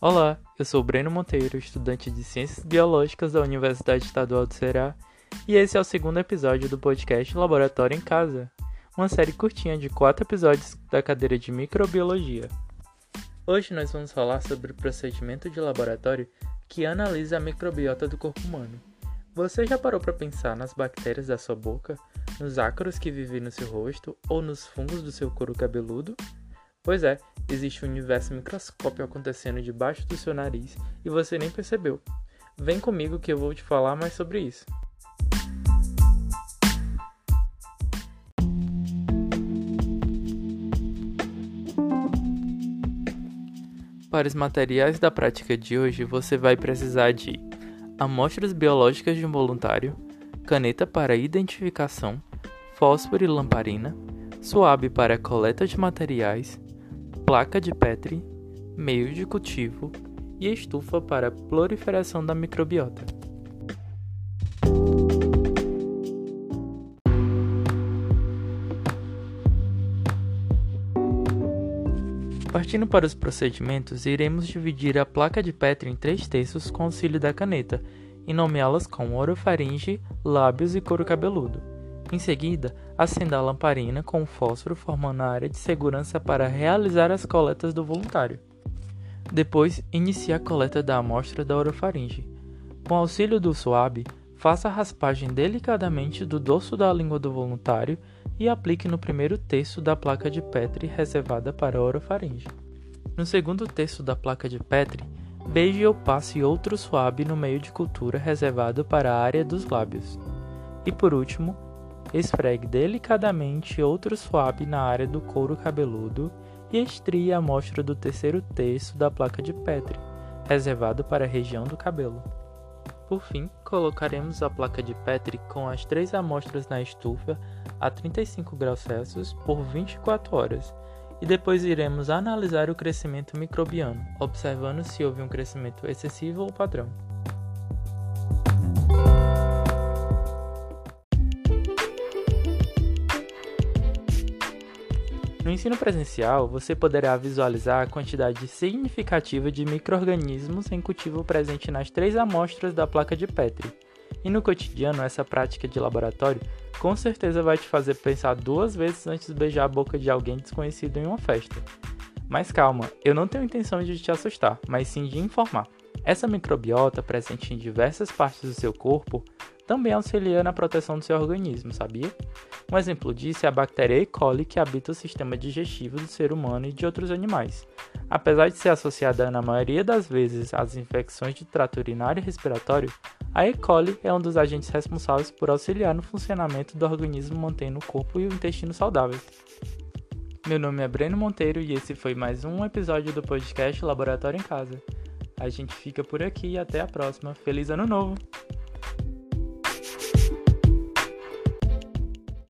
Olá, eu sou Breno Monteiro, estudante de Ciências Biológicas da Universidade Estadual do Ceará, e esse é o segundo episódio do podcast Laboratório em Casa, uma série curtinha de quatro episódios da cadeira de Microbiologia. Hoje nós vamos falar sobre o procedimento de laboratório que analisa a microbiota do corpo humano. Você já parou para pensar nas bactérias da sua boca, nos ácaros que vivem no seu rosto ou nos fungos do seu couro cabeludo? Pois é, existe um universo microscópio acontecendo debaixo do seu nariz e você nem percebeu. Vem comigo que eu vou te falar mais sobre isso. Para os materiais da prática de hoje, você vai precisar de amostras biológicas de um voluntário, caneta para identificação, fósforo e lamparina, suave para coleta de materiais, placa de Petri, meio de cultivo e estufa para proliferação da microbiota. Partindo para os procedimentos, iremos dividir a placa de Petri em três terços com auxílio da caneta e nomeá-las com orofaringe, lábios e couro cabeludo. Em seguida, acenda a lamparina com fósforo formando a área de segurança para realizar as coletas do voluntário. Depois, inicie a coleta da amostra da orofaringe. Com auxílio do suave, faça a raspagem delicadamente do dorso da língua do voluntário e aplique no primeiro terço da placa de Petri reservada para a orofaringe. No segundo terço da placa de Petri, beije ou passe outro suave no meio de cultura reservado para a área dos lábios. E por último, Esfregue delicadamente outro swab na área do couro cabeludo e estrie a amostra do terceiro terço da placa de Petri, reservado para a região do cabelo. Por fim, colocaremos a placa de Petri com as três amostras na estufa a 35 graus Celsius por 24 horas e depois iremos analisar o crescimento microbiano, observando se houve um crescimento excessivo ou padrão. No ensino presencial, você poderá visualizar a quantidade significativa de microrganismos em cultivo presente nas três amostras da placa de Petri. E no cotidiano, essa prática de laboratório com certeza vai te fazer pensar duas vezes antes de beijar a boca de alguém desconhecido em uma festa. Mas calma, eu não tenho intenção de te assustar, mas sim de informar. Essa microbiota, presente em diversas partes do seu corpo, também auxilia na proteção do seu organismo, sabia? Um exemplo disso é a bactéria E. coli que habita o sistema digestivo do ser humano e de outros animais. Apesar de ser associada na maioria das vezes às infecções de trato urinário e respiratório, a E. coli é um dos agentes responsáveis por auxiliar no funcionamento do organismo mantendo o corpo e o intestino saudáveis. Meu nome é Breno Monteiro e esse foi mais um episódio do podcast Laboratório em Casa. A gente fica por aqui e até a próxima. Feliz Ano Novo!